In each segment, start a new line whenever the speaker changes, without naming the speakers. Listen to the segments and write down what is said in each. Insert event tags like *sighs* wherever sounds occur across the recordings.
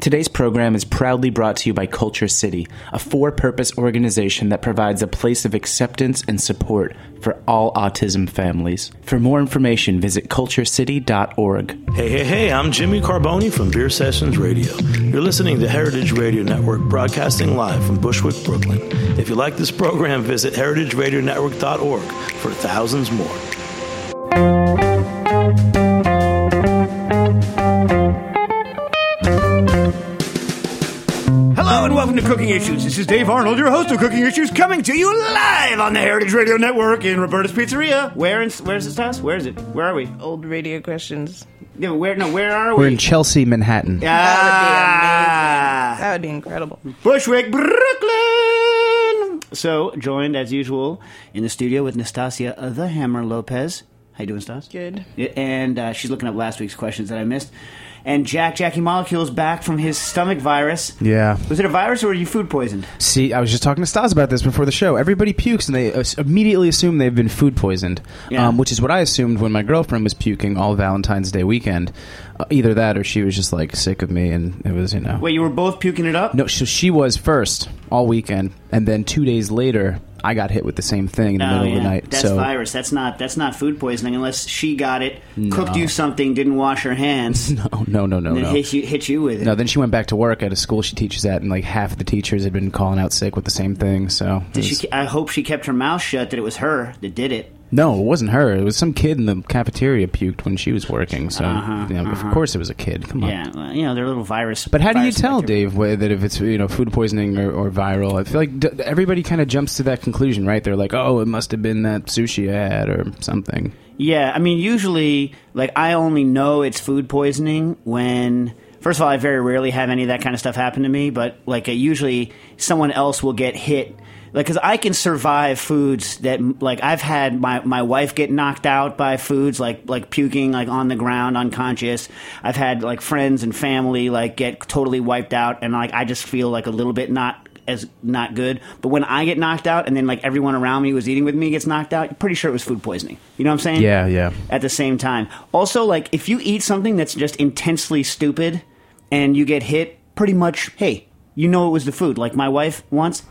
Today's program is proudly brought to you by KultureCity, a for purpose organization that provides a place of acceptance and support for all autism families. For more information, visit kulturecity.org.
Hey, hey, hey, I'm Jimmy Carbone from Beer Sessions Radio. You're listening to Heritage Radio Network, broadcasting live from Bushwick, Brooklyn. If you like this program, visit heritageradionetwork.org for thousands more.
Cooking Issues. This is Dave Arnold, your host of Cooking Issues, coming to you live on the Heritage Radio Network in Roberta's Pizzeria. Where in, where's this house? Where is it? Where are we?
Old radio questions.
Yeah, where? No, where are we?
We're in Chelsea, Manhattan.
Ah,
That would be incredible.
Bushwick, Brooklyn. So joined as usual in the studio with Nastassia uh, the Hammer Lopez. How you doing, Stas?
Good.
And uh, she's looking up last week's questions that I missed. And Jack Jackie Molecule's back from his stomach virus.
Yeah.
Was it a virus or were you food poisoned?
See, I was just talking to Stas about this before the show. Everybody pukes and they uh, immediately assume they've been food poisoned,
Yeah.
um, which is what I assumed when my girlfriend was puking all Valentine's Day weekend. Uh, either that or she was just like sick of me and it was, you know.
Wait, you were both puking it up?
No, so she was first all weekend, and then two days later, I got hit with the same thing in the oh, middle of the night.
Oh, That's
so
virus. That's not that's not food poisoning unless she got it,
No.
cooked you something, didn't wash her hands, *laughs*
no, no, no, no, no.
hit you hit you with it.
No, then she went back to work at a school she teaches at, and like half of the teachers had been calling out sick with the same thing. So
Did
was-
she, I hope she kept her mouth shut. That it was her that did it.
No, it wasn't her. It was some kid in the cafeteria puked when she was working. So
Uh-huh,
you know, of course it was a kid. Come on.
Yeah, well, you know they're little virus.
But how do you tell,
bacteria.
Dave, wh- that if it's you know food poisoning or, or viral? I feel like d- everybody kind of jumps to that conclusion, right? They're like, "Oh, it must have been that sushi I had or something."
Yeah, I mean, usually, like, I only know it's food poisoning when. First of all, I very rarely have any of that kind of stuff happen to me, but like, uh, usually someone else will get hit. Like, because I can survive foods that, like, I've had my, my wife get knocked out by foods, like like puking, like on the ground, unconscious. I've had like friends and family like get totally wiped out, and like I just feel like a little bit not as not good. But when I get knocked out, and then like everyone around me who was eating with me gets knocked out, you're pretty sure it was food poisoning. You know what I'm saying?
Yeah, yeah.
At the same time, also like if you eat something that's just intensely stupid, and you get hit, pretty much, hey, you know it was the food. Like my wife once,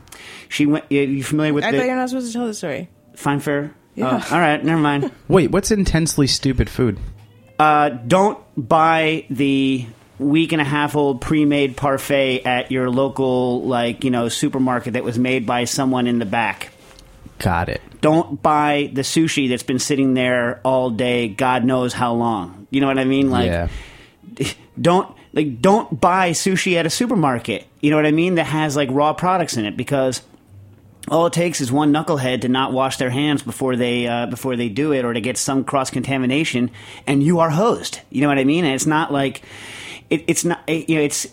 she went. You you familiar with
I thought you're not supposed to tell the story.
Fine Fare?
Yeah.
Oh, all right, never mind. *laughs*
Wait, what's intensely stupid food?
Uh, don't buy the week and a half old pre-made parfait at your local like you know supermarket that was made by someone in the back.
Got it.
Don't buy the sushi that's been sitting there all day, God knows how long. You know what I mean? Like,
yeah. *laughs*
don't like don't buy sushi at a supermarket. You know what I mean? That has like raw products in it because all it takes is one knucklehead to not wash their hands before they uh, before they do it, or to get some cross contamination, and you are hosed. You know what I mean? And it's not like it, it's not you know it's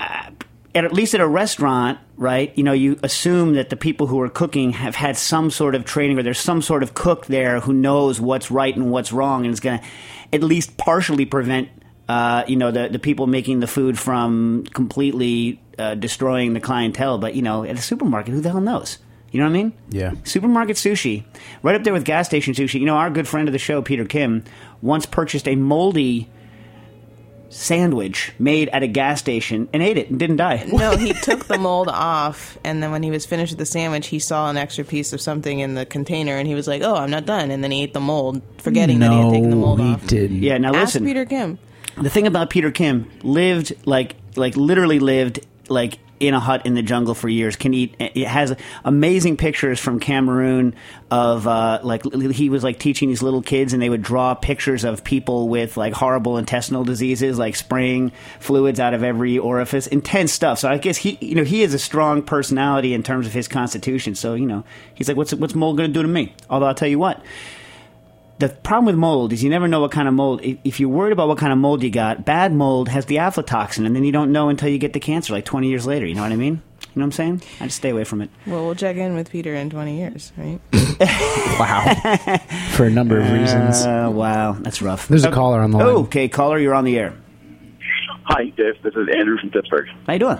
uh, at least at a restaurant, right? You know, you assume that the people who are cooking have had some sort of training, or there's some sort of cook there who knows what's right and what's wrong, and is going to at least partially prevent, uh, you know, the the people making the food from completely uh, destroying the clientele. But you know, at a supermarket, who the hell knows? You know what I mean?
Yeah.
Supermarket sushi, right up there with gas station sushi. You know, our good friend of the show, Peter Kim, once purchased a moldy sandwich made at a gas station and ate it and didn't die.
No, he *laughs* took the mold off, and then when he was finished with the sandwich, he saw an extra piece of something in the container, and he was like, "Oh, I'm not done." And then he ate the mold, forgetting that he had taken the mold
he
off.
didn't.
Yeah, now
Ask
listen.
Peter Kim.
The thing about Peter Kim lived like like literally lived like in a hut in the jungle for years. Can eat. It has amazing pictures from Cameroon of uh, like he was like teaching these little kids, and they would draw pictures of people with like horrible intestinal diseases, like spraying fluids out of every orifice. Intense stuff. So I guess he you know he has a strong personality in terms of his constitution. So you know he's like, what's what's mold going to do to me? Although I'll tell you what the problem with mold is you never know what kind of mold. If, if you're worried about what kind of mold you got, bad mold has the aflatoxin, and then you don't know until you get the cancer, like 20 years later. You know what I mean? You know what I'm saying? I just stay away from it.
Well, we'll check in with Peter in 20 years, right? *laughs*
Wow. For a number of reasons.
Uh, wow, that's rough.
There's a caller on the line.
Oh, okay, caller, you're on the air.
Hi, Dave. This is Andrew from Pittsburgh.
How you doing?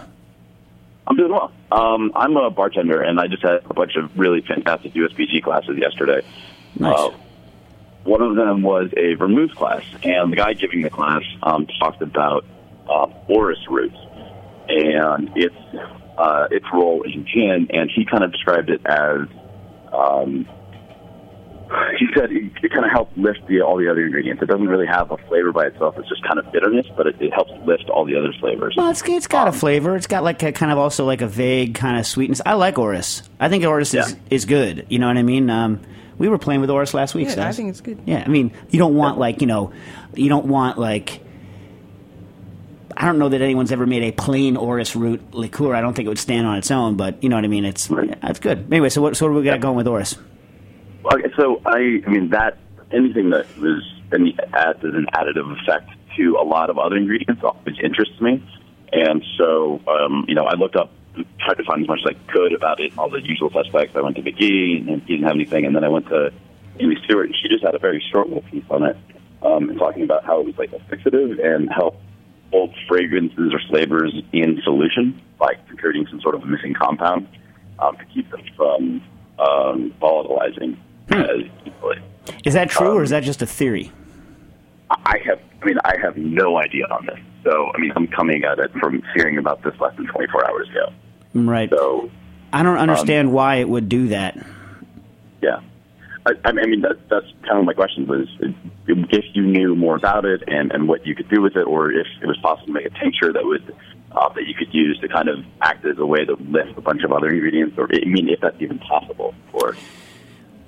I'm doing well. Um, I'm a bartender, and I just had a bunch of really fantastic USBG classes yesterday.
Nice.
Uh, one of them was a vermouth class, and the guy giving the class um, talked about um, orris root and its uh, its role in gin, and he kind of described it as. Um, he said it, it kind of helps lift the, all the other ingredients. It doesn't really have a flavor by itself. It's just kind of bitterness, but it, it helps lift all the other flavors.
Well, it's it's got a flavor. It's got like a kind of also like a vague kind of sweetness. I like Orris. I think Orris is, is good. You know what I mean? Um, we were playing with Orris last week.
Yeah,
Stas.
I think it's good.
Yeah, I mean, you don't want like you know, you don't want like. I don't know that anyone's ever made a plain Orris root liqueur. I don't think it would stand on its own, but you know what I mean. It's
Right.
yeah, it's good. Anyway, so what so what do we got going with Orris?
Okay, so I, I mean that anything that was any adds an additive effect to a lot of other ingredients always interests me, and so um, you know I looked up, tried to find as much as I could about it, all the usual suspects. I went to McGee and he didn't have anything, and then I went to Amy Stewart and she just had a very short little piece on it, um, and talking about how it was like a fixative and help hold fragrances or flavors in solution by creating some sort of a missing compound um, to keep them from um, volatilizing as easily.
Is that true, or
Um,
is that just a theory?
I have, I mean, I have no idea on this. So, I mean, I'm coming at it from hearing about this less than 24 hours ago.
Right.
So,
I don't understand why it would do that.
yeah. I, I mean, that, that's kind of my question was if you knew more about it and, and what you could do with it, or if it was possible to make a tincture that would uh, that you could use to kind of act as a way to lift a bunch of other ingredients, or I mean, if that's even possible. Or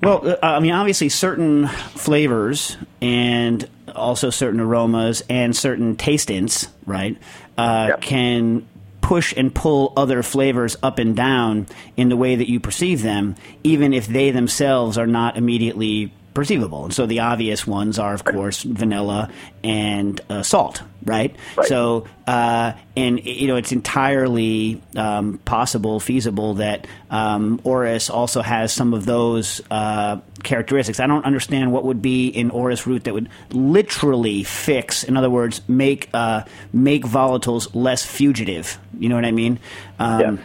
Well, uh, I mean, obviously, certain flavors and also certain aromas and certain tastings, right, uh,
Yep.
can push and pull other flavors up and down in the way that you perceive them, even if they themselves are not immediately perceivable. And so the obvious ones are, of course, vanilla and uh, salt, right?
Right.
So, uh, and you know, it's entirely um, possible, feasible that um, Orris also has some of those uh, characteristics. I don't understand what would be in Orris root that would literally fix, in other words, make uh, make volatiles less fugitive. You know what I mean? Um,
Yeah.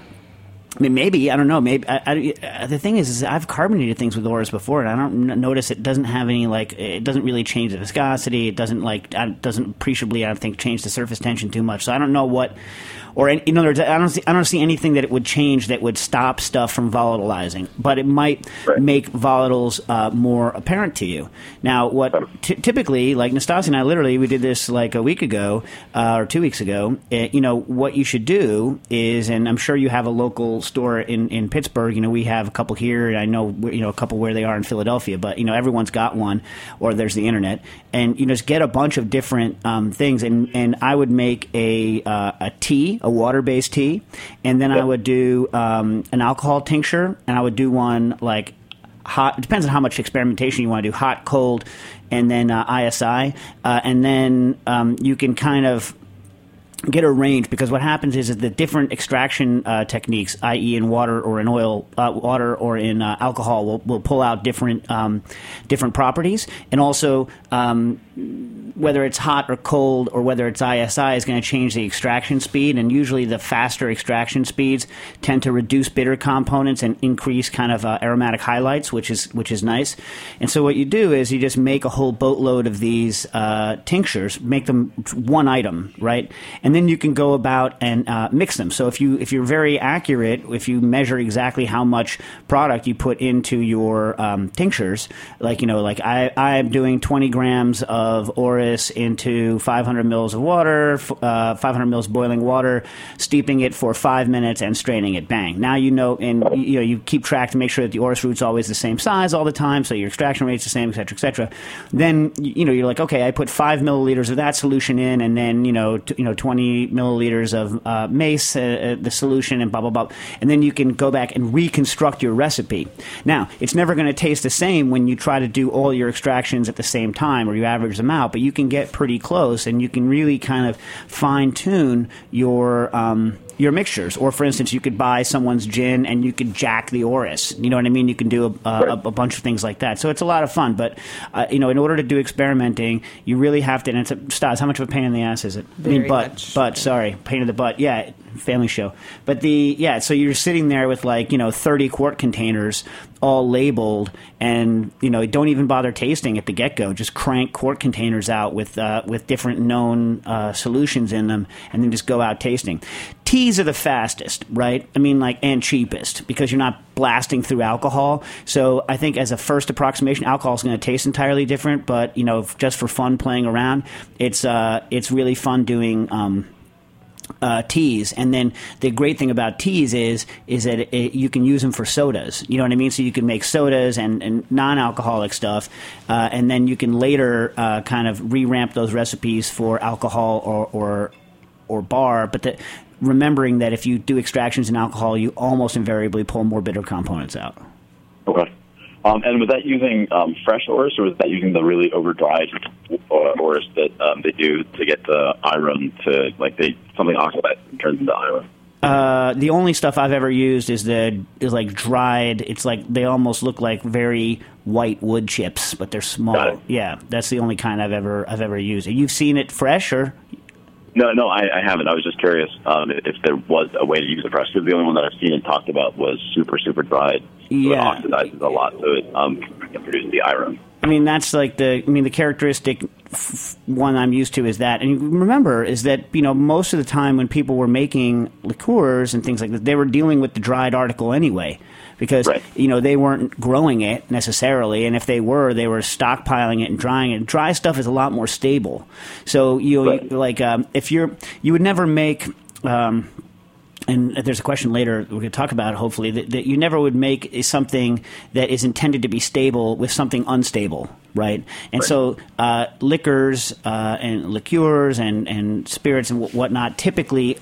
I mean, maybe I don't know. Maybe I, I, the thing is, is I've carbonated things with Orris before, and I don't notice it doesn't have any like it doesn't really change the viscosity. It doesn't like doesn't appreciably I don't think change the surface tension too much. So I don't know what, or in, in other words, I don't see I don't see anything that it would change that would stop stuff from volatilizing. But it might
Right.
make volatiles uh, more apparent to you. Now, what t- typically, like Nastassia and I, literally, we did this like a week ago uh, or two weeks ago. Uh, you know, what you should do is, and I'm sure you have a local store in, in Pittsburgh. You know, we have a couple here, and I know you know a couple where they are in Philadelphia. But you know, everyone's got one, or there's the internet, and you know, just get a bunch of different um, things. And and I would make a uh, a tea, a water based tea, and then I would do um, an alcohol tincture, and I would do one like hot. It depends on how much experimentation you want to do. Hot, cold, and then uh, ISI, uh, and then um, you can kind of get a range because what happens is, is the different extraction uh, techniques, i.e., in water or in oil, uh, water or in uh, alcohol, will, will pull out different um, different properties, and also um, whether it's hot or cold or whether it's ISI is going to change the extraction speed. And usually, the faster extraction speeds tend to reduce bitter components and increase kind of uh, aromatic highlights, which is which is nice. And so, what you do is you just make a whole boatload of these uh, tinctures, make them one item, right? And then you can go about and uh, mix them. So if you if you're very accurate, if you measure exactly how much product you put into your um, tinctures, like you know, like I I'm doing 20 grams of Orris into 500 mils of water, uh, 500 mils boiling water, steeping it for five minutes and straining it. Bang. Now you know, and you know you keep track to make sure that the Orris root's always the same size all the time, so your extraction rate's the same, et cetera, et cetera. Then you know you're like, okay, I put five milliliters of that solution in, and then you know t- you know 20 milliliters of uh, mace, uh, uh, the solution, and blah blah blah, and then you can go back and reconstruct your recipe. Now it's never going to taste the same when you try to do all your extractions at the same time or you average them out, but you can get pretty close, and you can really kind of fine tune your. Um, your mixtures, or for instance, you could buy someone's gin and you could jack the Orris. You know what I mean? You can do a, a, a bunch of things like that. So it's a lot of fun. But uh, you know, in order to do experimenting, you really have to. And it's a, Stas, how much of a pain in the ass is it? I mean,
Very
butt,
much.
butt. Sorry, pain in the butt. Yeah, family show. But the yeah, so you're sitting there with like you know 30 quart containers all labeled, and you know don't even bother tasting at the get go. Just crank quart containers out with uh, with different known uh, solutions in them, and then just go out tasting. Teas are the fastest, right? I mean, like and cheapest because you're not blasting through alcohol. So I think as a first approximation, alcohol is going to taste entirely different. But you know, just for fun playing around, it's uh, it's really fun doing. Um, uh, teas, and then the great thing about teas is is that it, it, you can use them for sodas. You know what I mean? So you can make sodas and, and non-alcoholic stuff, uh, and then you can later uh, kind of re-ramp those recipes for alcohol or or, or bar. But the, remembering that if you do extractions in alcohol, you almost invariably pull more bitter components out.
Okay. Um, and was that using um, fresh orris, or was that using the really over dried orris that um, they do to get the irone to like they something oxidized and turns into iron?
Uh, the only stuff I've ever used is the is like dried. It's like they almost look like very white wood chips, but they're small. Yeah, that's the only kind I've ever I've ever used. You've seen it fresh, or
no, no, I, I haven't. I was just curious um, if there was a way to use it fresh. Because the only one that I've seen and talked about was super, super dried. So
Yeah.
it oxidizes a lot, so it um, can produce the irone.
I mean, that's like the. I mean, the characteristic f- one I'm used to is that, and remember is that you know most of the time when people were making liqueurs and things like that, they were dealing with the dried article anyway, because
Right.
you know they weren't growing it necessarily, and if they were, they were stockpiling it and drying it. Dry stuff is a lot more stable, so you,
Right.
you like um, if you're you would never make. Um, and there's a question later we're going to talk about hopefully that, that you never would make something that is intended to be stable with something unstable right? And so uh, liquors uh, and liqueurs and, and spirits and wh- whatnot typically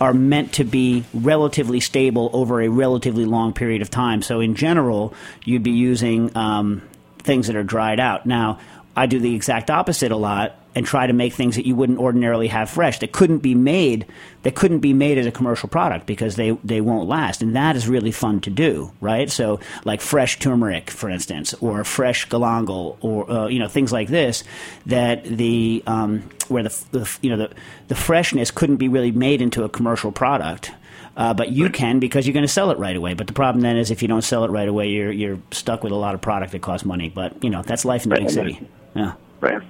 are meant to be relatively stable over a relatively long period of time. So in general you'd be using um, things that are dried out. Now i do the exact opposite a lot and try to make things that you wouldn't ordinarily have fresh that couldn't be made that couldn't be made as a commercial product because they they won't last and that is really fun to do right so like fresh turmeric for instance or fresh galangal or uh, you know things like this that the um, where the, the you know the the freshness couldn't be really made into a commercial product uh, but you can because you're going to sell it right away. But the problem then is if you don't sell it right away, you're you're stuck with a lot of product that costs money. But you know that's life in the
Right.
big city. Yeah.
Right.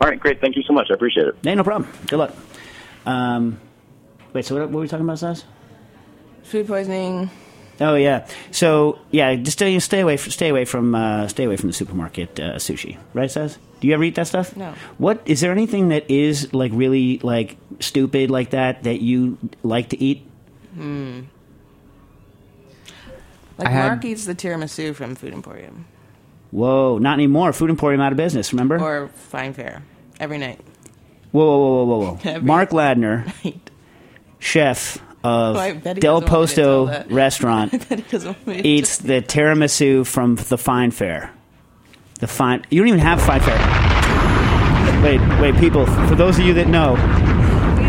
All right, great. Thank you so much. I appreciate it.
Hey, no problem. Good luck. Um, wait, so what, what were we talking about, Stas?
Food poisoning.
Oh yeah. So yeah, just stay stay away stay away from uh, stay away from the supermarket uh, sushi. Right, Stas? Do you ever eat that stuff?
No.
What is there anything that is like really like stupid like that that you like to eat?
Like
I had-
Mark eats the tiramisu from Food Emporium
Whoa, not anymore. Food Emporium out of business. Remember?
or Fine Fare every night.
whoa, whoa, whoa, whoa, whoa, *laughs* Mark Ladner, *laughs* chef of
Oh, I bet he
Del
doesn't want me to tell
Posto *laughs* restaurant.
I bet he doesn't want me to
eats the tiramisu from the Fine Fare. The fine. You don't even have Fine Fare. Wait, wait, people. For those of you that know,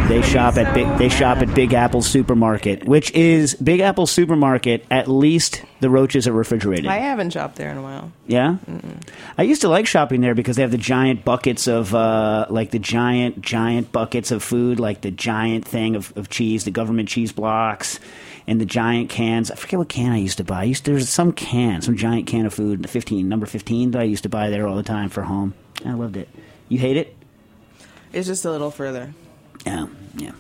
they shop at big. They shop at Big Apple Supermarket, which is Big Apple Supermarket. At least the roaches are refrigerated.
I haven't shopped there in a while.
Yeah, I used to like shopping there because they have the giant buckets of uh, like the giant giant buckets of food, like the giant thing of, of cheese, the government cheese blocks, and the giant cans. I forget what can I used to buy. I used to, there's some can, some giant can of food, the fifteen number fifteen that I used to buy there all the time for home. I loved it. You hate it?
It's just a little further.
Yeah, yeah.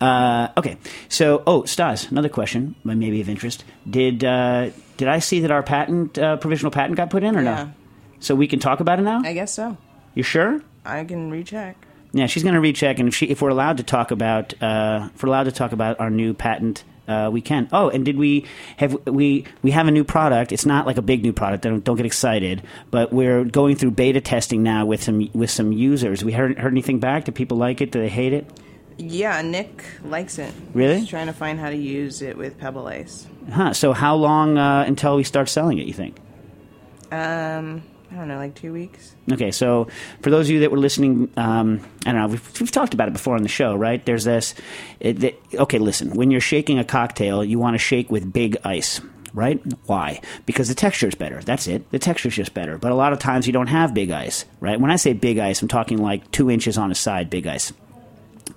Uh, okay, so oh, Stas, another question, maybe of interest. Did uh, did I see that our patent uh, provisional patent got put in or
Yeah.
no? So we can talk about it now.
I guess so.
You sure?
I can recheck.
Yeah, she's going to recheck, and if she, if we're allowed to talk about, uh, if we're allowed to talk about our new patent, uh, we can. Oh, and did we have we we have a new product? It's not like a big new product. Don't, don't get excited, but we're going through beta testing now with some with some users. We heard heard anything back? Do people like it? Do they hate it?
Yeah, Nick likes it.
Really?
He's trying to find how to use it with Pebble Ice.
Huh? So how long uh, until we start selling it? You think?
Um, I don't know, like two weeks.
Okay, so for those of you that were listening, um, I don't know, we've, we've talked about it before on the show, right? There's this. It, okay, listen, when you're shaking a cocktail, you want to shake with big ice, right? Why? Because the texture is better. That's it. The texture is just better. But a lot of times you don't have big ice, right? When I say big ice, I'm talking like two inches on a side big ice.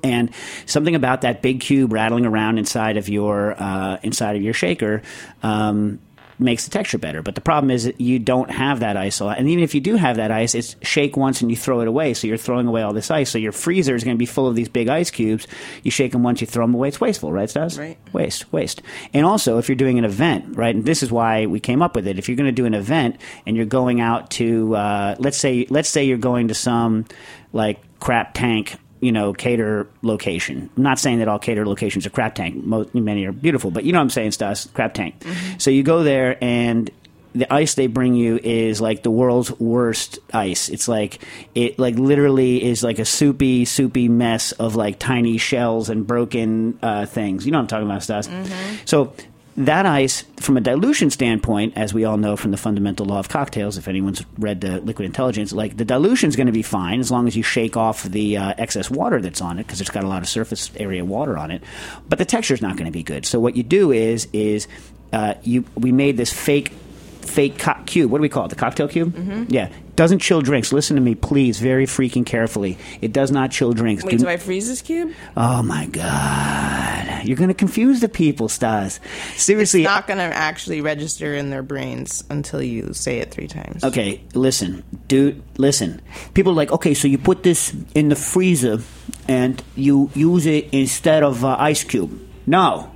and something about that big cube rattling around inside of your uh, inside of your shaker um, makes the texture better. But the problem is that you don't have that ice a lot. And even if you do have that ice, it's shake once and you throw it away. So you're throwing away all this ice. So your freezer is going to be full of these big ice cubes. You shake them once, you throw them away. It's wasteful, right, Stas?
Right.
Waste, waste. And also, if you're doing an event, right, and this is why we came up with it. If you're going to do an event and you're going out to, uh, let's say, let's say you're going to some like crap tank you know, cater location. I'm not saying that all cater locations are crap tank. Most, many are beautiful, but you know what I'm saying, Stas, crap tank. So you go there and the ice they bring you is like the world's worst ice. It's like it like literally is like a soupy, soupy mess of like tiny shells and broken uh, things. You know what I'm talking about, Stas. So that ice, from a dilution standpoint, as we all know from the fundamental law of cocktails, if anyone's read the Liquid Intelligence, like the dilution is going to be fine as long as you shake off the uh, excess water that's on it because it's got a lot of surface area water on it. But the texture is not going to be good. So what you do is is uh, you we made this fake fake co- cube. What do we call it? The cocktail cube? Mm-hmm. Yeah. Doesn't chill drinks. Listen to me, please, very freaking carefully. It does not chill drinks.
Wait,
Do-
do I freeze this cube?
oh my god, you're going to confuse the people, Stas. Seriously, it's
Not going to actually register in their brains until you say it three times.
Okay, listen, dude, listen. People are like, okay, so you put this in the freezer and you use it instead of uh, ice cube. No,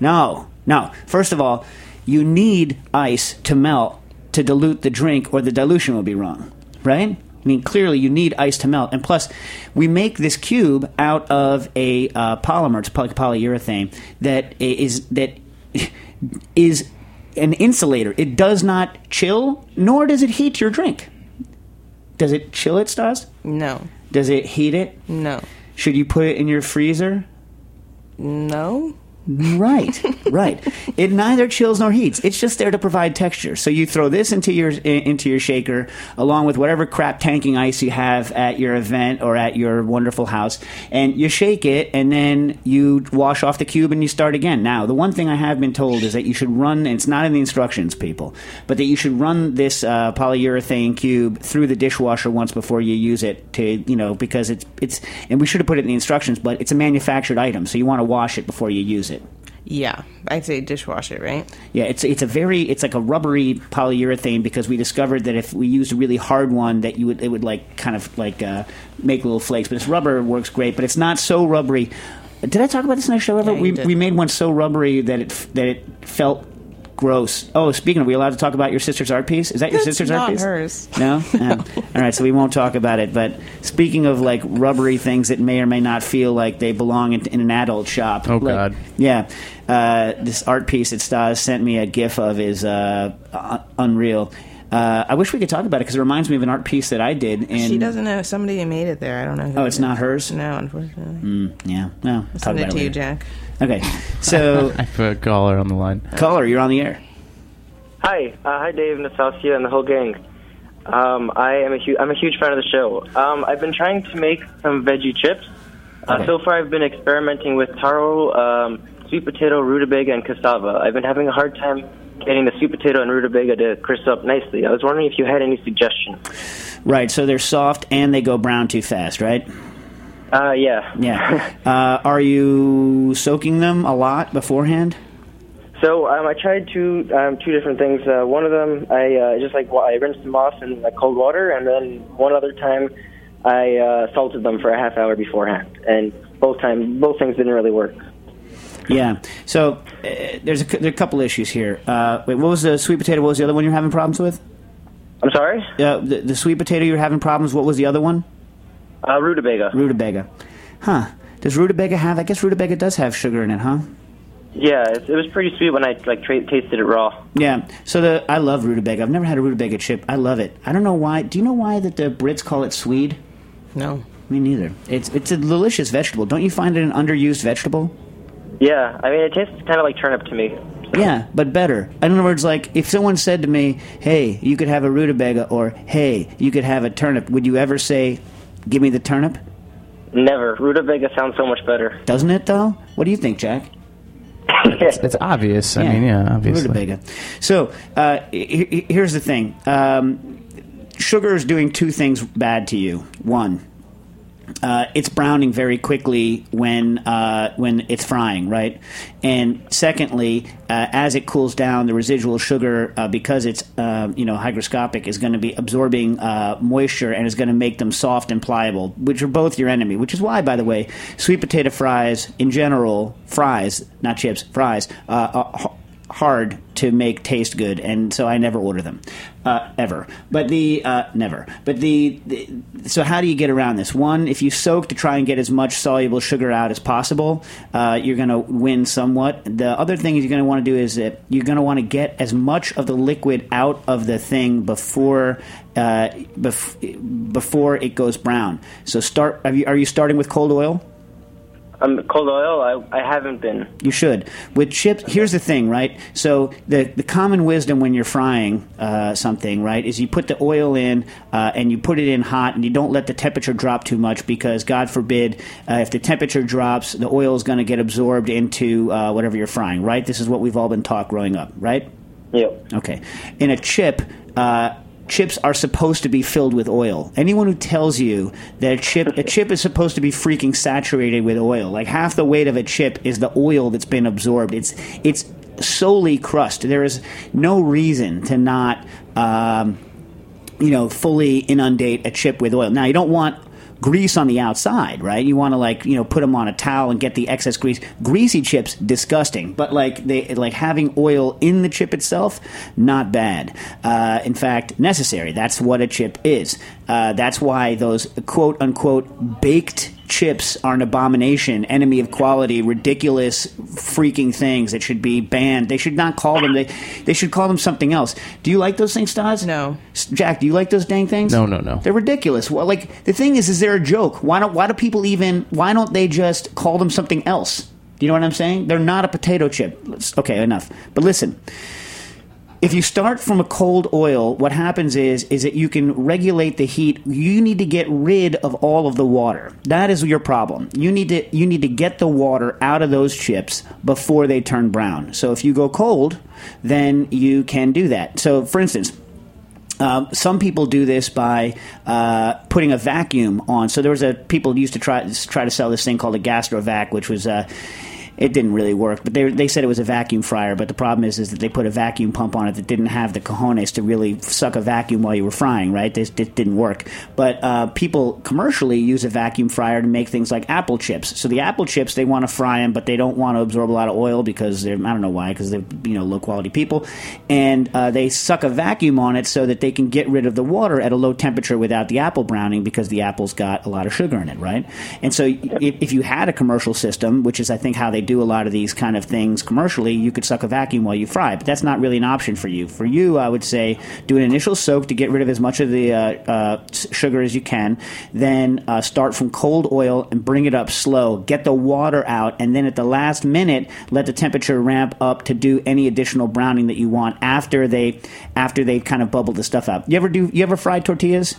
no, no. First of all, you need ice to melt to dilute the drink, or the dilution will be wrong, right? I mean, clearly you need ice to melt, and plus, we make this cube out of a uh, polymer. It's like polyurethane that is that *laughs* is an insulator. It does not chill, nor does it heat your drink. Does it chill it, Stas?
No.
Does it heat it?
No.
Should you put it in your freezer?
No.
Right, right. It neither chills nor heats. It's just there to provide texture. So you throw this into your into your shaker along with whatever crap tanking ice you have at your event or at your wonderful house, and you shake it, and then you wash off the cube and you start again. Now, the one thing I have been told is that you should run. And it's not in the instructions, people, but that you should run this uh, polyurethane cube through the dishwasher once before you use it to you know because it's it's and we should have put it in the instructions, but it's a manufactured item, so you want to wash it before you use it.
Yeah. I'd say dishwash it, right?
Yeah, it's it's a very it's like a rubbery polyurethane because we discovered that if we used a really hard one that you would it would like kind of like uh, make little flakes. But this rubber works great, but it's not so rubbery. Did I talk about this in our show ever?
Yeah,
we
did.
we made one so rubbery that it that it felt gross. Oh, speaking of, are we allowed to talk about your sister's art piece? Is that your
That's
sister's
not
art piece?
hers.
No? *laughs* Yeah. All right, so we won't talk about it. But speaking of like rubbery things that may or may not feel like they belong in, in an adult shop.
Oh,
like-
God.
Yeah. Uh, this art piece that Stas sent me a GIF of is uh, un- unreal. Uh, I wish we could talk about it because it reminds me of an art piece that I did. And,
she doesn't know. Somebody made it there. I don't know who.
Oh, it's
is.
not hers?
No, unfortunately.
Mm, yeah. No. Talk
Send
about
it to you. Jack.
Okay. So, *laughs*
I put a caller on the line.
caller, you're on the air.
Hi, uh, hi, Dave, Nastassia, and the whole gang. Um, I am a hu- I'm a huge fan of the show. Um, I've been trying to make some veggie chips. Uh,
Okay.
So far, I've been experimenting with taro, um, sweet potato, rutabaga, and cassava. I've been having a hard time getting the sweet potato and rutabaga to crisp up nicely. I was wondering if you had any suggestions.
Right. So they're soft and they go brown too fast, right?
Uh, yeah.
Yeah. *laughs* uh, are you soaking them a lot beforehand?
So um, I tried two um, two different things. Uh, one of them, I uh, just like wa- I rinsed them off in like, cold water, and then one other time, I uh, salted them for a half hour beforehand. And both time, both things didn't really work.
Yeah. So uh, there's a, cou- there are a couple issues here. Uh, wait, what was the sweet potato? What was the other one you're having problems with?
I'm sorry,
Uh, the, the sweet potato you're having problems. What was the other one?
uh, rutabaga.
Rutabaga. Huh. Does rutabaga have? I guess rutabaga does have sugar in it, huh?
Yeah, it, it was pretty sweet when I like tra- tasted it raw.
Yeah. So the I love rutabaga. I've never had a rutabaga chip. I love it. I don't know why. Do you know why that the Brits call it swede?
No.
Me neither. It's it's a delicious vegetable. Don't you find it an underused vegetable?
Yeah, I mean it tastes kind of like turnip to me.
Yeah, but better. In other words, like if someone said to me, "Hey, you could have a rutabaga," or "Hey, you could have a turnip," would you ever say, "Give me the turnip"?
Never. Rutabaga sounds so much better.
Doesn't it though? What do you think, Jack? *laughs*
It's obvious. I mean, yeah, obviously.
Rutabaga. So uh, he- he- here's the thing: um, sugar is doing two things bad to you. One, uh, it's browning very quickly when uh, when it's frying, right? And secondly, uh, as it cools down, the residual sugar, uh, because it's uh, you know hygroscopic, is going to be absorbing uh, moisture and is going to make them soft and pliable, which are both your enemy. Which is why, by the way, sweet potato fries in general, fries, not chips, fries, are hard to make taste good, and so I never order them uh, ever. But the uh, never. But the, the, so how do you get around this? One, if you soak to try and get as much soluble sugar out as possible, uh, you're going to win somewhat. The other thing you're going to want to do is that you're going to want to get as much of the liquid out of the thing before. Uh, bef- before it goes brown, so start. Are you, are you starting with cold oil?
Um, cold oil, I, I haven't been.
You should. With chips, here's the thing, right? So the the common wisdom when you're frying uh, something, right, is you put the oil in uh, and you put it in hot, and you don't let the temperature drop too much because, God forbid, uh, if the temperature drops, the oil is going to get absorbed into uh, whatever you're frying, right? This is what we've all been taught growing up, right?
Yep.
Okay. In a chip. Chips are supposed to be filled with oil. Anyone who tells you that a chip a chip is supposed to be freaking saturated with oil, like half the weight of a chip is the oil that's been absorbed. It's it's solely crust. There is no reason to not um, you know fully inundate a chip with oil. Now you don't want grease on the outside, right? You want to like you know put them on a towel and get the excess grease. Greasy chips, disgusting. But like they like having oil in the chip itself, not bad. Uh, in fact, necessary. That's what a chip is. Uh, that's why those quote unquote baked chips are an abomination, enemy of quality, ridiculous, freaking things that should be banned. They should not call them. They they should call them something else. Do you like those things, Stas?
No.
Jack, do you like those dang things?
No, no, no.
They're ridiculous. Well, like the thing is, is there a joke? Why don't why do people even? Why don't they just call them something else? Do you know what I'm saying? They're not a potato chip. Let's- Okay, enough. But listen if you start from a cold oil, what happens is is that you can regulate the heat. You need to get rid of all of the water. That is your problem. You need to you need to get the water out of those chips before they turn brown. So if you go cold, then you can do that. So for instance, um, some people do this by uh, putting a vacuum on. So there was a people used to try try to sell this thing called a gastrovac, which was uh, it didn't really work. But they they said it was a vacuum fryer. But the problem is is that they put a vacuum pump on it that didn't have the cojones to really suck a vacuum while you were frying. Right? This it didn't work. But uh, people commercially use a vacuum fryer to make things like apple chips. So the apple chips they want to fry them, but they don't want to absorb a lot of oil because they're I don't know why because they're you know low quality people, and uh, they suck a vacuum on it so that they can get rid of the water at a low temperature without the apple browning because the apple's got a lot of sugar in it, right? And so if, if you had a commercial system, which is I think how they do a lot of these kind of things commercially, you could suck a vacuum while you fry, but that's not really an option for you. For you, I would say do an initial soak to get rid of as much of the uh, uh, sugar as you can, then uh, start from cold oil and bring it up slow. Get the water out, and then at the last minute, let the temperature ramp up to do any additional browning that you want after they after they kind of bubble the stuff out. You ever do? You ever fry tortillas?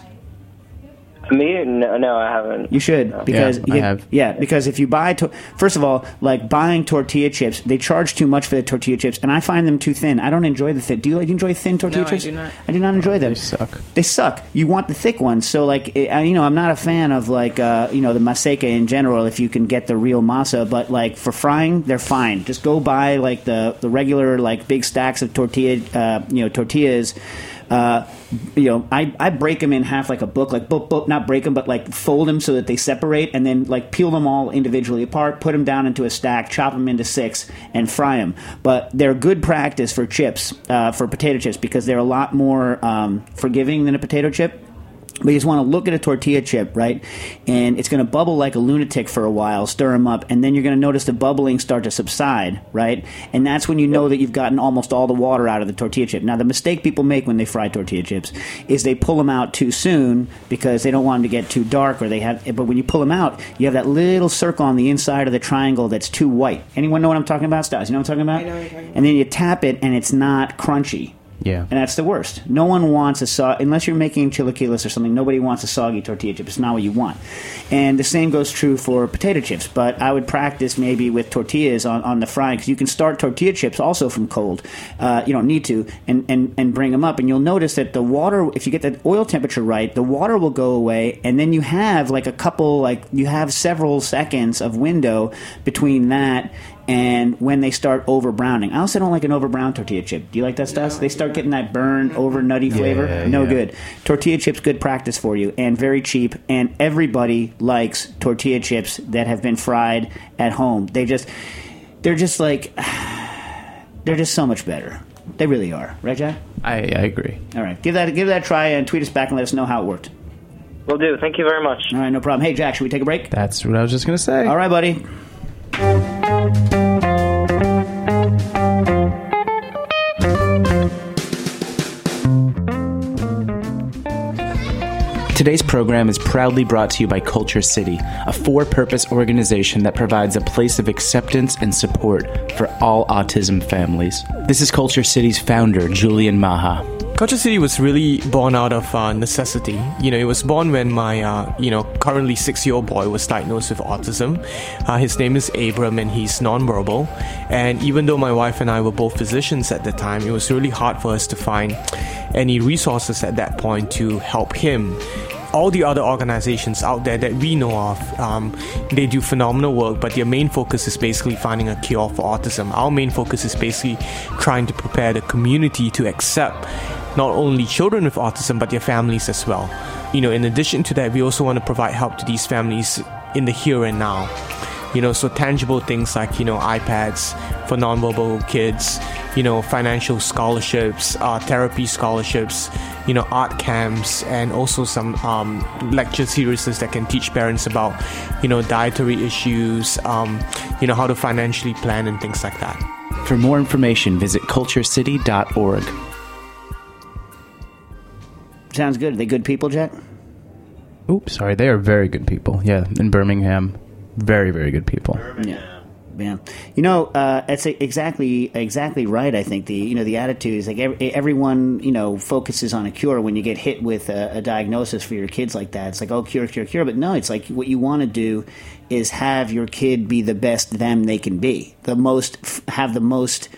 Me? No, no, I haven't.
You should because
Yeah, I
you-
have.
yeah because if you buy to- first of all like buying tortilla chips they charge too much for the tortilla chips and I find them too thin. I don't enjoy the thin. Do you like enjoy thin tortilla
No, I
chips?
do not.
I do not enjoy them.
They suck.
They suck. You want the thick ones. So like I- you know I'm not a fan of like uh, you know the maseca in general if you can get the real masa but like for frying they're fine. Just go buy like the the regular like big stacks of tortilla uh, you know tortillas uh, you know, I, I break them in half like a book, like book, book, not break them, but like fold them so that they separate, and then like peel them all individually apart, put them down into a stack, chop them into six, and fry them. But they're good practice for chips, uh, for potato chips, because they're a lot more um, forgiving than a potato chip. But you just want to look at a tortilla chip, right? And it's going to bubble like a lunatic for a while, stir them up, and then you're going to notice the bubbling start to subside, right? And that's when you know that you've gotten almost all the water out of the tortilla chip. Now, the mistake people make when they fry tortilla chips is they pull them out too soon because they don't want them to get too dark, or they have. But when you pull them out, you have that little circle on the inside of the triangle that's too white. Anyone know what I'm talking about, Stas? You know what I'm talking about?
I know what you're talking about.
And then you tap it, and it's not crunchy
Yeah.
and that's the worst. No one wants a so- unless you're making chilaquiles or something. Nobody wants a soggy tortilla chip. It's not what you want. And the same goes true for potato chips. But I would practice maybe with tortillas on, on the frying because you can start tortilla chips also from cold. Uh, you don't need to, and, and and bring them up, and you'll notice that the water, if you get the oil temperature right, the water will go away, and then you have like a couple, like you have several seconds of window between that and when they start over browning. I also don't like an over brown tortilla chip. Do you like that stuff? They start getting that burn over nutty flavor.
Yeah,
no
yeah.
good. Tortilla chips, good practice for you, and very cheap. And everybody likes tortilla chips that have been fried at home. They just, they're just like, *sighs* they're just so much better. They really are, right, Jack?
I, I agree.
All right, give that give that a try and tweet us back and let us know how it worked.
We'll do. Thank you very much.
All right, no problem. Hey, Jack, should we take a break?
That's what I was just going to say.
All right, buddy.
Today's program is proudly brought to you by KultureCity, a for purpose organization that provides a place of acceptance and support for all autism families. This is KultureCity's founder, Julian Maha.
KultureCity was really born out of uh, necessity. You know, it was born when my, uh, you know, currently six-year-old boy was diagnosed with autism. Uh, his name is Abram, and he's nonverbal. And even though my wife and I were both physicians at the time, it was really hard for us to find any resources at that point to help him. All the other organizations out there that we know of, um, they do phenomenal work, but their main focus is basically finding a cure for autism. Our main focus is basically trying to prepare the community to accept not only children with autism but their families as well. You know, in addition to that, we also want to provide help to these families in the here and now. You know, so tangible things like you know iPads for nonverbal kids, you know, financial scholarships, uh, therapy scholarships, you know, art camps, and also some um, lecture series that can teach parents about you know dietary issues, um, you know, how to financially plan and things like that.
For more information, visit kulturecity.org.
Sounds good. Are they good people, Jack?
Oops, sorry. They are very good people. Yeah, in Birmingham. Very, very good people.
Yeah. Yeah, you know, uh, that's exactly exactly right. I think the you know the attitude is like ev- everyone you know focuses on a cure when you get hit with a, a diagnosis for your kids like that. It's like oh cure cure cure, but no, it's like what you want to do is have your kid be the best them they can be, the most have the most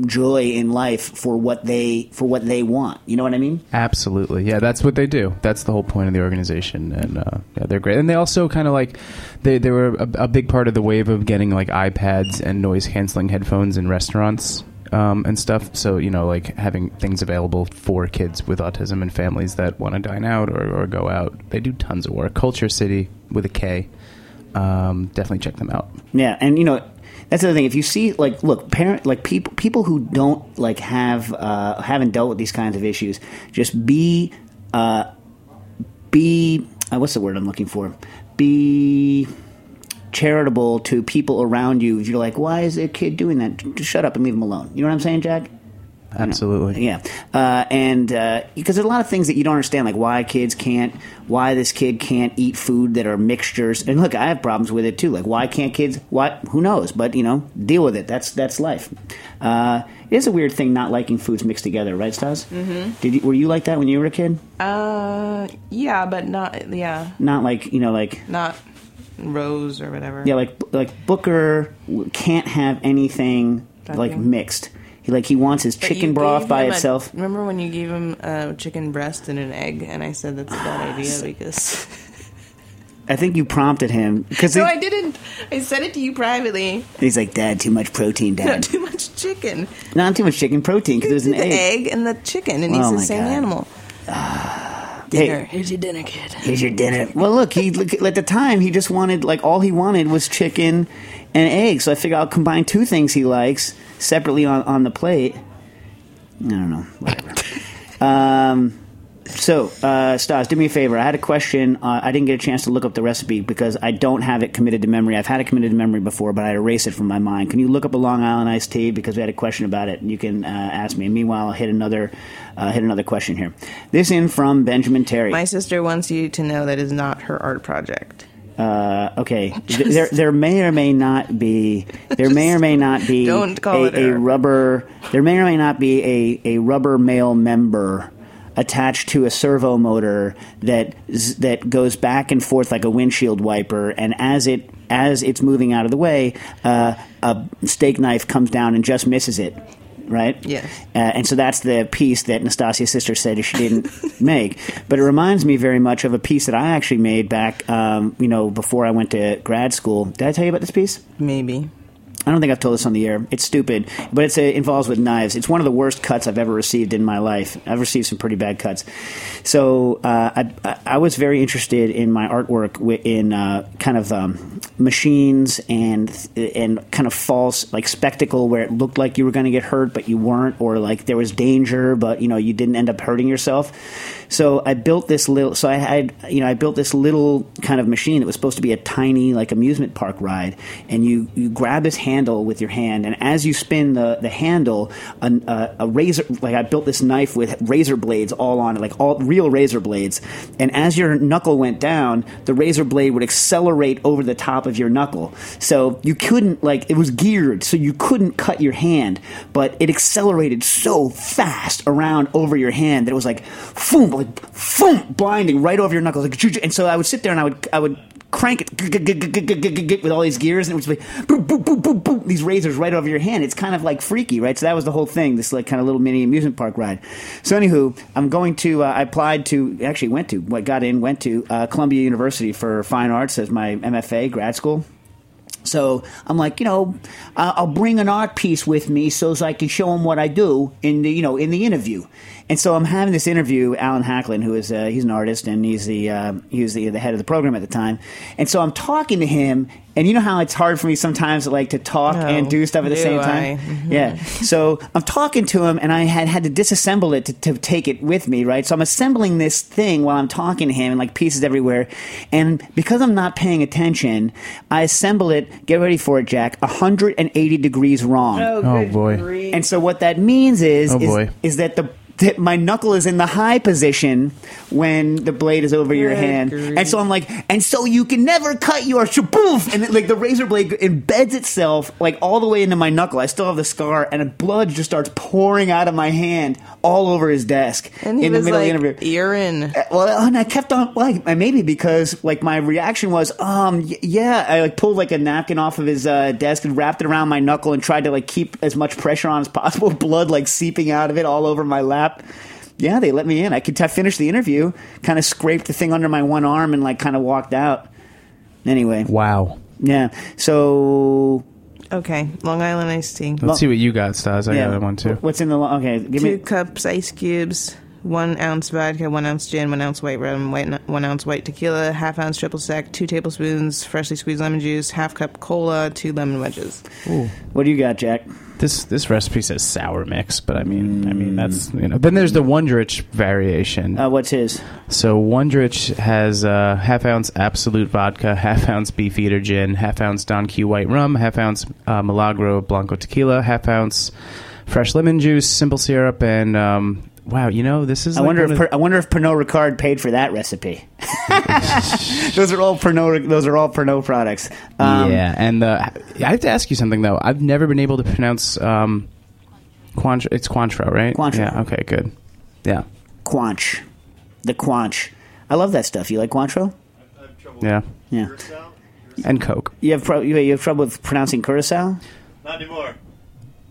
joy in life for what they for what they want. You know what I mean?
Absolutely. Yeah, that's what they do. That's the whole point of the organization. And uh, yeah, they're great. And they also kind of like, they, they were a, a big part of the wave of getting like iPads and noise canceling headphones in restaurants. Um, and stuff. So, you know, like having things available for kids with autism and families that want to dine out or, or go out. They do tons of work. KultureCity with a K. Um, definitely check them out.
Yeah, and you know that's the other thing. If you see like look parent like people people who don't like have uh, haven't dealt with these kinds of issues, just be uh, be uh, what's the word I'm looking for? Be charitable to people around you. If you're like, why is a kid doing that? Just shut up and leave them alone. You know what I'm saying, Jack?
Absolutely.
Yeah, uh, and uh, because there's a lot of things that you don't understand, like why kids can't, why this kid can't eat food that are mixtures. And look, I have problems with it too. Like why can't kids? What? Who knows? But you know, deal with it. That's that's life. Uh, it is a weird thing not liking foods mixed together, right, Stas? Mm-hmm. Did you, were you like that when you were a kid?
Uh, yeah, but not yeah,
Not like you know, like
not rose or whatever.
yeah, like like Booker can't have anything like mixed. He like he wants his chicken broth by
a-
itself.
remember when you gave him a chicken breast and an egg, and I said that's a bad *sighs* idea because. *laughs*
I think you prompted him because
no, I didn't. I said it to you privately.
he's like, "Dad, too much protein, Dad.
Not
Dad."
too much chicken.
Not too much chicken protein because there's an
the
egg.
egg and the chicken, and
Oh
he's the same
God.
animal. *sighs*
Hey,
Here's your dinner, kid.
here's your dinner. Well, look, he look, at the time he just wanted like all he wanted was chicken and eggs. So I figured I'll combine two things he likes separately on on the plate. I don't know, whatever. *laughs* um, so, uh, Stas, do me a favor. I had a question. Uh, I didn't get a chance to look up the recipe because I don't have it committed to memory. I've had it committed to memory before, but I erased it from my mind. Can you look up a Long Island iced tea because we had a question about it? and You can uh, ask me. Meanwhile, I'll hit another uh, hit another question here. This in from Benjamin Terry.
My sister wants you to know that is not her art project.
Uh, okay, *laughs* Th- there there may or may not be there may or may not be *laughs*
Don't call
a,
it
a rubber there may or may not be a, a rubber male member attached to a servo motor that z- that goes back and forth like a windshield wiper and as it as it's moving out of the way uh, a steak knife comes down and just misses it right
Yes.
uh, and so that's the piece that Nastassia's sister said she didn't *laughs* make. But it reminds me very much of a piece that I actually made back, um, you know, before I went to grad school. Did I tell you about this piece?
Maybe.
I don't think I've told this on the air. It's stupid, but it's, it involves with knives. It's one of the worst cuts I've ever received in my life. I've received some pretty bad cuts. So uh, I, I- was very interested in my artwork in uh, kind of um, machines and and kind of false like spectacle where it looked like you were going to get hurt but you weren't, or like there was danger but you know you didn't end up hurting yourself. So I built this little. So I had you know I built this little kind of machine that was supposed to be a tiny like amusement park ride, and you you grab this handle with your hand, and as you spin the the handle, a, a, a razor like I built this knife with razor blades all on it, like all real razor blades, and as your knuckle went down, the razor blade would accelerate over the top of your knuckle, so you couldn't like it was geared, so you couldn't cut your hand, but it accelerated so fast around over your hand that it was like, boom, like boom, blinding right over your knuckles, like, and so I would sit there and I would I would crank it with all these gears, and it would be boom, boom, boom, boom, boom, these razors right over your hand. It's kind of like freaky, right? So that was the whole thing, this like kind of little mini amusement park ride. So anywho, I'm going to. Uh, I applied to, actually went to, what got in, went to uh, Columbia University for fine arts as my MFA grad school. So I'm like, you know, I'll bring an art piece with me so as I can show him what I do in the, you know, in the interview. And so I'm having this interview, Allan Hacklin, who is uh, he's an artist and he's the uh, the, the head of the program at the time. And so I'm talking to him, and you know how it's hard for me sometimes like to talk
Oh,
and do stuff at the same
I?
time.
Mhm.
Yeah. So I'm talking to him, and I had had to disassemble it to, to take it with me, right? So I'm assembling this thing while I'm talking to him, and like pieces everywhere. And because I'm not paying attention, I assemble it. Get ready for it, Jack. 180 degrees wrong.
Oh, boy.
And so what that means is
Oh,
is,
boy.
is that the my knuckle is in the high position when the blade is over your hand, and so I'm like, and so you can never cut your shaboof, and it, like the razor blade embeds itself like all the way into my knuckle. I still have the scar, and blood just starts pouring out of my hand all over his desk in the middle
like,
of the interview.
urine.
Uh, Well, and I kept on like maybe because like my reaction was, um, yeah, I like pulled like a napkin off of his uh, desk and wrapped it around my knuckle and tried to like keep as much pressure on as possible. *laughs* Blood like seeping out of it all over my lap. Yeah, they let me in. I could t- finish the interview, kind of scraped the thing under my one arm and like kind of walked out. Anyway,
Wow.
yeah. So
Okay, Long Island iced tea.
Let's see what you got, Stas. I
yeah,
got one too.
What's in the lo- okay? Give
Two
me
cups ice cubes, one ounce vodka, one ounce gin, one ounce white rum, white, one ounce white tequila, half ounce triple sec, two tablespoons freshly squeezed lemon juice, half cup cola, two lemon wedges.
what do you got, Jack?
This this recipe says sour mix, but I mean, I mean that's you know. Then there's the Wondrich variation.
Uh, what's his?
So Wondrich has uh, half ounce Absolut vodka, half ounce Beefeater gin, half ounce Don Q white rum, half ounce uh, Milagro Blanco tequila, half ounce fresh lemon juice, simple syrup, and um, wow, you know this is.
I
like
wonder if
of-
per, I wonder if Pernod Ricard paid for that recipe. *laughs* those are all Pernod. Those are all Pernod products. Um,
yeah, and uh, I have to ask you something though. I've never been able to pronounce um, Cointreau. It's Cointreau, right?
Cointreau.
Yeah. Okay. Good. Yeah.
Quanch, the Quanch. I love that stuff. You like Cointreau?
Yeah.
Yeah.
And Coke.
You have pro- you have trouble with pronouncing curacao?
Not anymore.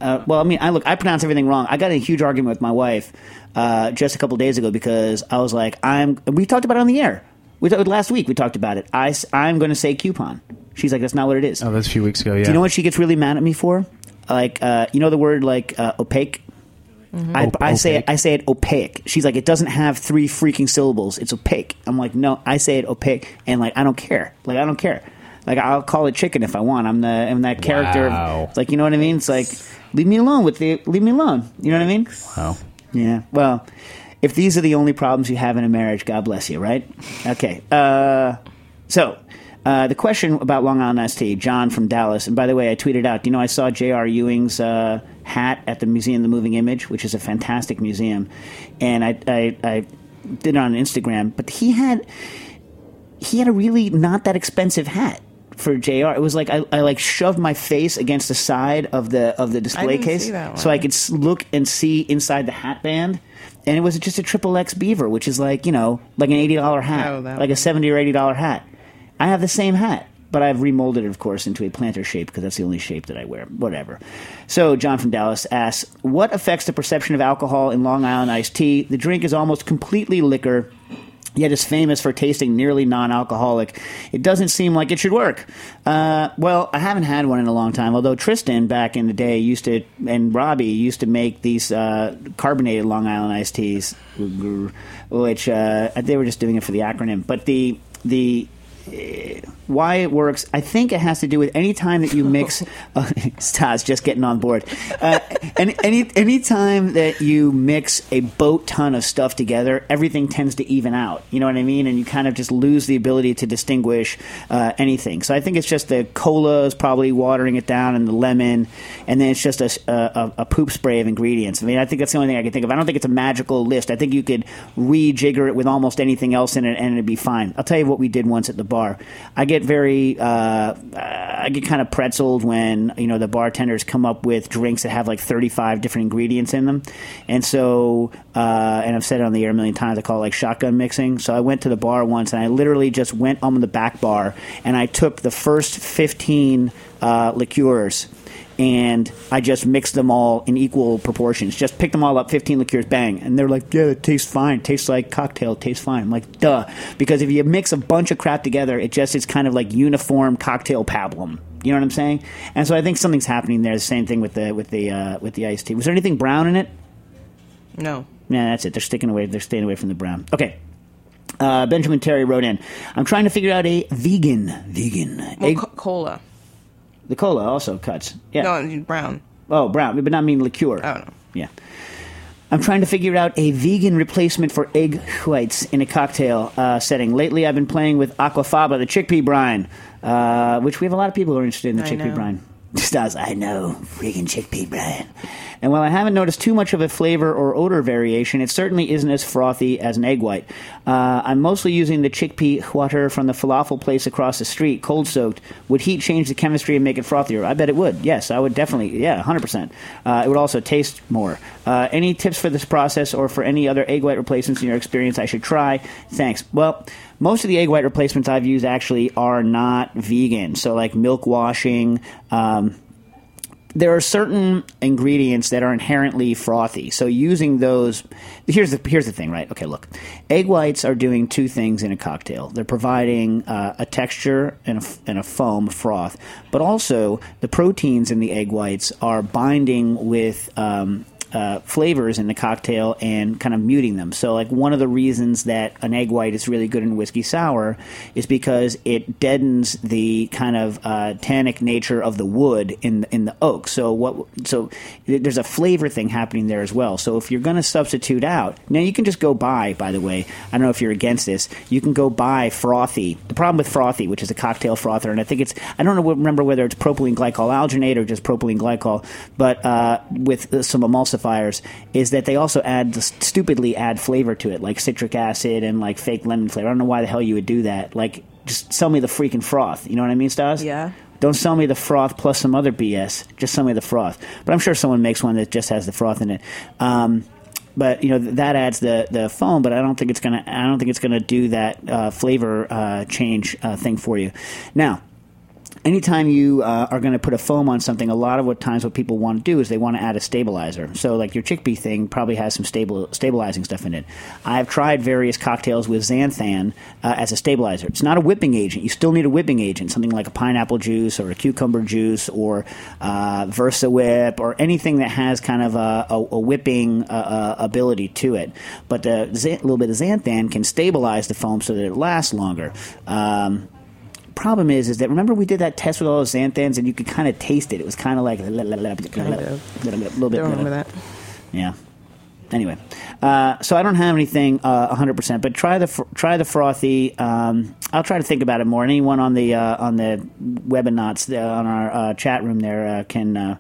Uh, well, I mean, I look, I pronounce everything wrong. I got in a huge argument with my wife uh, just a couple days ago because I was like, I'm. We talked about it on the air. We talked last week. We talked about it. I, am going to say coupon. She's like, that's not what it is.
Oh, that's a few weeks ago. Yeah.
Do you know what she gets really mad at me for? Like, uh, you know the word like uh, opaque. I,
Op-
I say it. I say it opaque. She's like, it doesn't have three freaking syllables. It's opaque. I'm like, no, I say it opaque, and like, I don't care. Like, I don't care. Like, I'll call it chicken if I want. I'm the I'm that character.
Wow.
It's like, you know what I mean? It's like, leave me alone with the leave me alone. You know what I mean?
Wow.
Yeah. Well, if these are the only problems you have in a marriage, God bless you, right? Okay. Uh, so, uh, the question about Long Island ST, John from Dallas. And by the way, I tweeted out, you know I saw J.R. Ewing's uh, hat at the Museum of the Moving Image, which is a fantastic museum. And I, I, I did it on Instagram. But he had. he had a really not that expensive hat for JR. It was like I, I like shoved my face against the side of the of the display case so I could look and see inside the hat band. And it was just a triple X beaver, which is like you know like an eighty dollar hat,
Oh,
like a
one.
seventy or eighty dollar hat. I have the same hat, but I've remolded it, of course, into a planter shape because that's the only shape that I wear. Whatever. So John from Dallas asks, "What affects the perception of alcohol in Long Island iced tea? The drink is almost completely liquor." Yet is famous for tasting nearly non-alcoholic. It doesn't seem like it should work. Uh, well, I haven't had one in a long time. Although Tristan back in the day used to, and Robbie used to make these uh, carbonated Long Island iced teas, which uh, they were just doing it for the acronym. But the the why it works. I think it has to do with any time that you mix. Uh, *laughs* *laughs* Stas just getting on board. Uh, any any any time that you mix a boat ton of stuff together, everything tends to even out. You know what I mean? And you kind of just lose the ability to distinguish uh, anything. So I think it's just the cola is probably watering it down, and the lemon, and then it's just a, a, a poop spray of ingredients. I mean, I think that's the only thing I can think of. I don't think it's a magical list. I think you could rejigger it with almost anything else in it, and it'd be fine. I'll tell you what we did once at the bar. I get very, uh, I get kind of pretzeled when you know the bartenders come up with drinks that have like thirty-five different ingredients in them, and so, uh, and I've said it on the air a million times. I call it like shotgun mixing. So I went to the bar once, and I literally just went on the back bar, and I took the first fifteen uh, liqueurs and I just mixed them all in equal proportions. Just picked them all up, 15 liqueurs, bang. And they're like, yeah, it tastes fine. It tastes like cocktail. It tastes fine. I'm like, duh. Because if you mix a bunch of crap together, it just is kind of like uniform cocktail pablum. You know what I'm saying? And so I think something's happening there. The same thing with the with the uh, with the iced tea. Was there anything brown in it?
No.
Yeah, that's it. They're sticking away. They're staying away from the brown. Okay. Uh, Benjamin Terry wrote in. I'm trying to figure out a vegan vegan
Well,
egg.
co- cola.
The cola also cuts. Yeah.
No, brown.
Oh, brown, but not mean liqueur.
Oh, no.
Yeah. I'm trying to figure out a vegan replacement for egg whites in a cocktail uh, setting. Lately, I've been playing with aquafaba, the chickpea brine, uh, which we have a lot of people who are interested in the
I
chickpea
know.
brine. *laughs* Stas, I know, freaking chickpea brine. And while I haven't noticed too much of a flavor or odor variation, it certainly isn't as frothy as an egg white. Uh, I'm mostly using the chickpea water from the falafel place across the street, cold soaked. Would heat change the chemistry and make it frothier? I bet it would. Yes, I would definitely. Yeah, 100%. Uh, it would also taste more. Uh, any tips for this process or for any other egg white replacements in your experience I should try? Thanks. Well, most of the egg white replacements I've used actually are not vegan. So, like milk washing, um, there are certain ingredients that are inherently frothy. So using those, here's the here's the thing, right? Okay, look, egg whites are doing two things in a cocktail. They're providing uh, a texture and a, and a foam froth, but also the proteins in the egg whites are binding with. Um, uh, flavors in the cocktail and kind of muting them. So, like one of the reasons that an egg white is really good in whiskey sour is because it deadens the kind of uh, tannic nature of the wood in in the oak. So what? So there's a flavor thing happening there as well. So if you're going to substitute out, now you can just go buy. By the way, I don't know if you're against this. You can go buy Frothee. The problem with Frothee, which is a cocktail frother, and I think it's I don't know remember whether it's propylene glycol alginate or just propylene glycol, but uh, with some some emulsifiers, is that they also add stupidly add flavor to it, like citric acid and like fake lemon flavor. I don't know why the hell you would do that. Like, just sell me the freaking froth. You know what I mean, Stas?
Yeah.
Don't sell me the froth plus some other BS. Just sell me the froth. But I'm sure someone makes one that just has the froth in it. Um, but you know that adds the, the foam, but I don't think it's gonna I don't think it's gonna do that uh, flavor uh, change uh, thing for you. Now, anytime you uh, are going to put a foam on something, a lot of what times what people want to do is they want to add a stabilizer. So, like your chickpea thing probably has some stable stabilizing stuff in it. I've tried various cocktails with xanthan uh, as a stabilizer. It's not a whipping agent. You still need a whipping agent, something like a pineapple juice or a cucumber juice or uh, Versawhip or anything that has kind of a, a, a whipping uh, uh, ability to it. But a little bit of xanthan can stabilize the foam so that it lasts longer. Um, problem is, is that remember we did that test with all those xanthans and you could kind of taste it. It was kind of like a little, little,
of.
little, little bit.
Don't remember that.
Yeah. Anyway, uh, so I don't have anything uh, 100%, but try the fr- try the Frothee. Um, I'll try to think about it more. Anyone on the uh, on the webinars uh, on our uh, chat room there uh, can. Uh,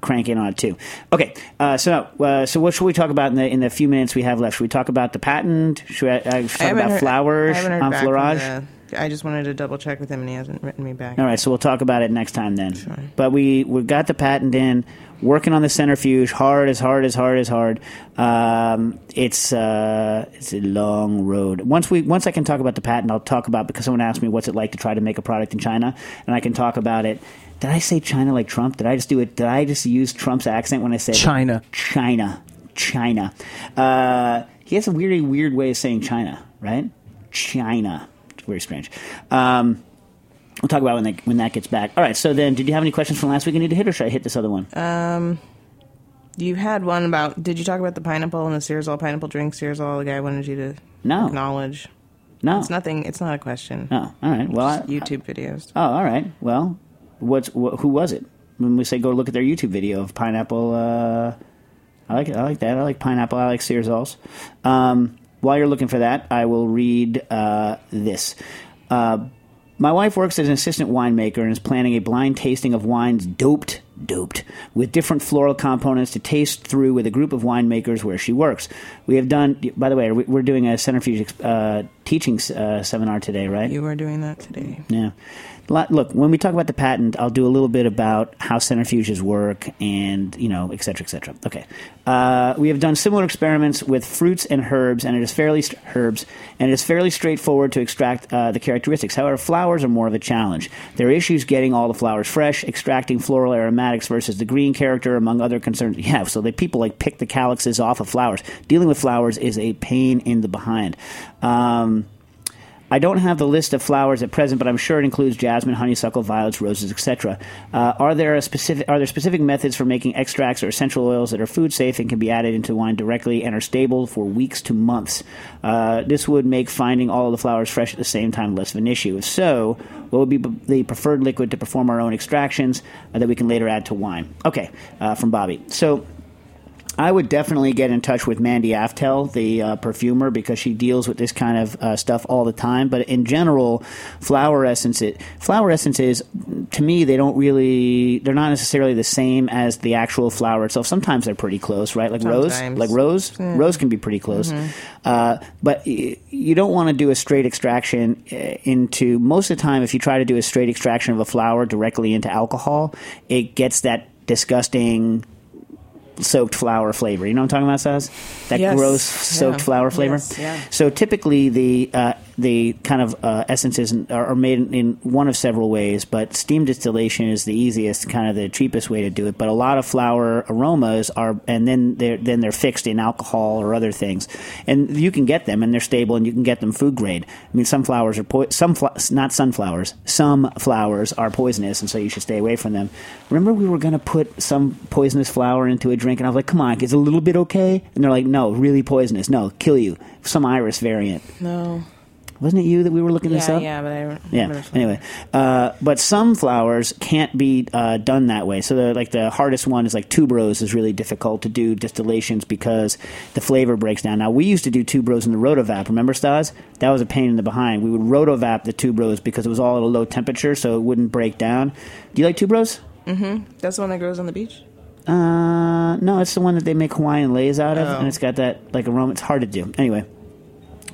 Crank in on it too. Okay, uh, so uh, so what should we talk about in the in the few minutes we have left? Should we talk about the patent? Should, I, uh, should we talk about
heard-
flowers on Florage?
I just wanted to double check with him, and he hasn't written me back.
All right, so we'll talk about it next time then. But we we got the patent in, working on the centrifuge, hard as hard as hard as hard. Um, it's uh, it's a long road. Once we once I can talk about the patent, I'll talk about because someone asked me what's it like to try to make a product in China, and I can talk about it. Did I say China like Trump? Did I just do it? Did I just use Trump's accent when I said
China.
China, China. Uh, he has a really weird way of saying China, right? China. Very strange. Um, we'll talk about when that, when that gets back. All right. So then, did you have any questions from last week? I need to hit, or should I hit this other one?
You had one about. Did you talk about the pineapple and the Searsall pineapple drink? Searsall, the guy wanted you to
No.
acknowledge.
no.
It's nothing. It's not a question.
Oh, all right. Well, I,
YouTube videos.
oh, all right. Well, what's wh- who was it? When we say go look at their YouTube video of pineapple, uh, I like it. I like that. I like pineapple. I like Searsalls. Um, while you're looking for that, I will read uh, this. Uh, my wife works as an assistant winemaker and is planning a blind tasting of wines doped, doped with different floral components to taste through with a group of winemakers where she works. We have done. By the way, we- we're doing a centrifuge uh, teaching uh, seminar today, right?
You were doing that today.
Yeah. Lo- Look, when we talk about the patent, I'll do a little bit about how centrifuges work and, you know, et cetera, et cetera. Okay. Uh, we have done similar experiments with fruits and herbs, and it is fairly st- herbs, and it is fairly straightforward to extract uh, the characteristics. However, flowers are more of a challenge. There are issues getting all the flowers fresh, extracting floral aromatics versus the green character, among other concerns. Yeah, so they people like pick the calyxes off of flowers. Dealing with flowers is a pain in the behind. Um, I don't have the list of flowers at present, but I'm sure it includes jasmine, honeysuckle, violets, roses, etc. Uh, are there specific are there specific methods for making extracts or essential oils that are food safe and can be added into wine directly and are stable for weeks to months? Uh, this would make finding all of the flowers fresh at the same time less of an issue. If so, what would be the preferred liquid to perform our own extractions uh, that we can later add to wine? Okay, uh, from Bobby. So. I would definitely get in touch with Mandy Aftel, the uh, perfumer, because she deals with this kind of uh, stuff all the time. But in general, flower essence, it, flower essences, to me, they don't really, they're not necessarily the same as the actual flower itself. Sometimes they're pretty close, right? Like rose, like rose, rose can be pretty close. Uh, but y- you don't want to do a straight extraction uh, into. Most of the time, if you try to do a straight extraction of a flower directly into alcohol, it gets that disgusting soaked flower flavor. You know what I'm talking about, Stas? That
Yes.
gross soaked
Yeah.
flower flavor.
Yes, yeah.
So typically the uh, the kind of uh, essences are, made in, in one of several ways, but steam distillation is the easiest, kind of the cheapest way to do it. But a lot of flower aromas are, and then they're then they're fixed in alcohol or other things, and you can get them and they're stable and you can get them food grade. I mean, some flowers are po- some fl- not sunflowers, some flowers are poisonous, and so you should stay away from them. Remember, we were going to put some poisonous flower into a drink, and I was like, "Come on, is a little bit okay?" And they're like, "No, really poisonous. No, kill you." Some iris variant.
No.
Wasn't it you that we were looking this
Yeah,
up?
yeah, but I don't
Yeah.
remember.
Anyway, uh, but some flowers can't be uh, done that way. So, the, like the hardest one is like tuberose is really difficult to do distillations because the flavor breaks down. Now, we used to do tuberose in the rotovap. Remember, Stas? That was a pain in the behind. We would rotovap the tuberose because it was all at a low temperature, so it wouldn't break down. Do you like tuberose? Mm-hmm.
That's the one that grows on the beach.
Uh, no, it's the one that they make Hawaiian leis out of,
Oh.
and it's got that like aroma. It's hard to do. Anyway,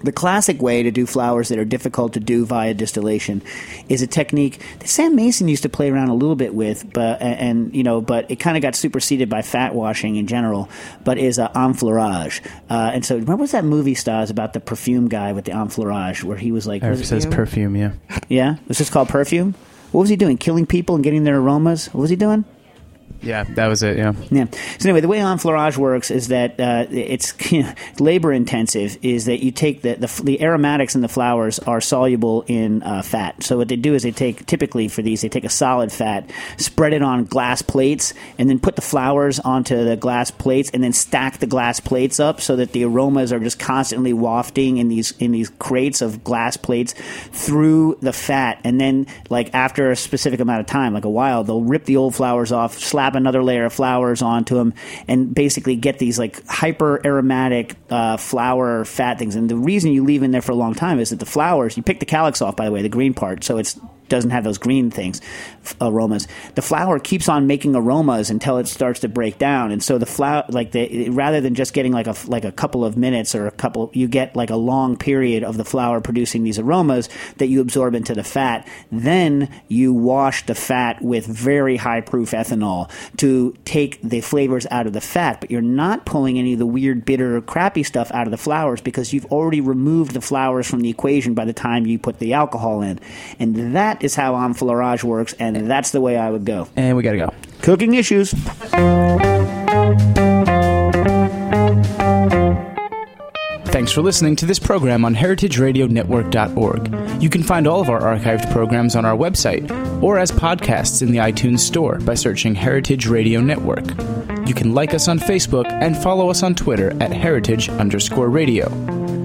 the classic way to do flowers that are difficult to do via distillation is a technique that Sam Mason used to play around a little bit with, but and, you know, but it kind of got superseded by fat washing in general. But is uh, enfleurage, uh, and so remember was that movie stars about the perfume guy with the enfleurage where he was like, was
it
it-
says perfume, yeah.
yeah, was this called perfume? What was he doing? Killing people and getting their aromas? What was he doing?
Yeah, that was it, yeah.
Yeah. So anyway, the way enfleurage works is that uh, it's *laughs* labor intensive. Is that you take the, the the aromatics in the flowers are soluble in uh, fat. So what they do is they take typically for these they take a solid fat, spread it on glass plates, and then put the flowers onto the glass plates, and then stack the glass plates up so that the aromas are just constantly wafting in these in these crates of glass plates through the fat, and then like after a specific amount of time, like a while, they'll rip the old flowers off, slap another layer of flowers onto them, and basically get these like hyper aromatic uh, flower fat things. And the reason you leave in there for a long time is that the flowers, you pick the calyx off, by the way, the green part, so it's doesn't have those green things aromas. The flower keeps on making aromas until it starts to break down, and so the flower like the rather than just getting like a like a couple of minutes or a couple, you get like a long period of the flower producing these aromas that you absorb into the fat. Then you wash the fat with very high proof ethanol to take the flavors out of the fat, but you're not pulling any of the weird, bitter, crappy stuff out of the flowers because you've already removed the flowers from the equation by the time you put the alcohol in. And that is how enfleurage works, and that's the way I would go.
And we gotta go.
Cooking issues.
Thanks for listening to this program on heritageradionetwork.org. You can find all of our archived programs on our website or as podcasts in the iTunes Store by searching Heritage Radio Network. You can like us on Facebook and follow us on Twitter at heritage underscore radio.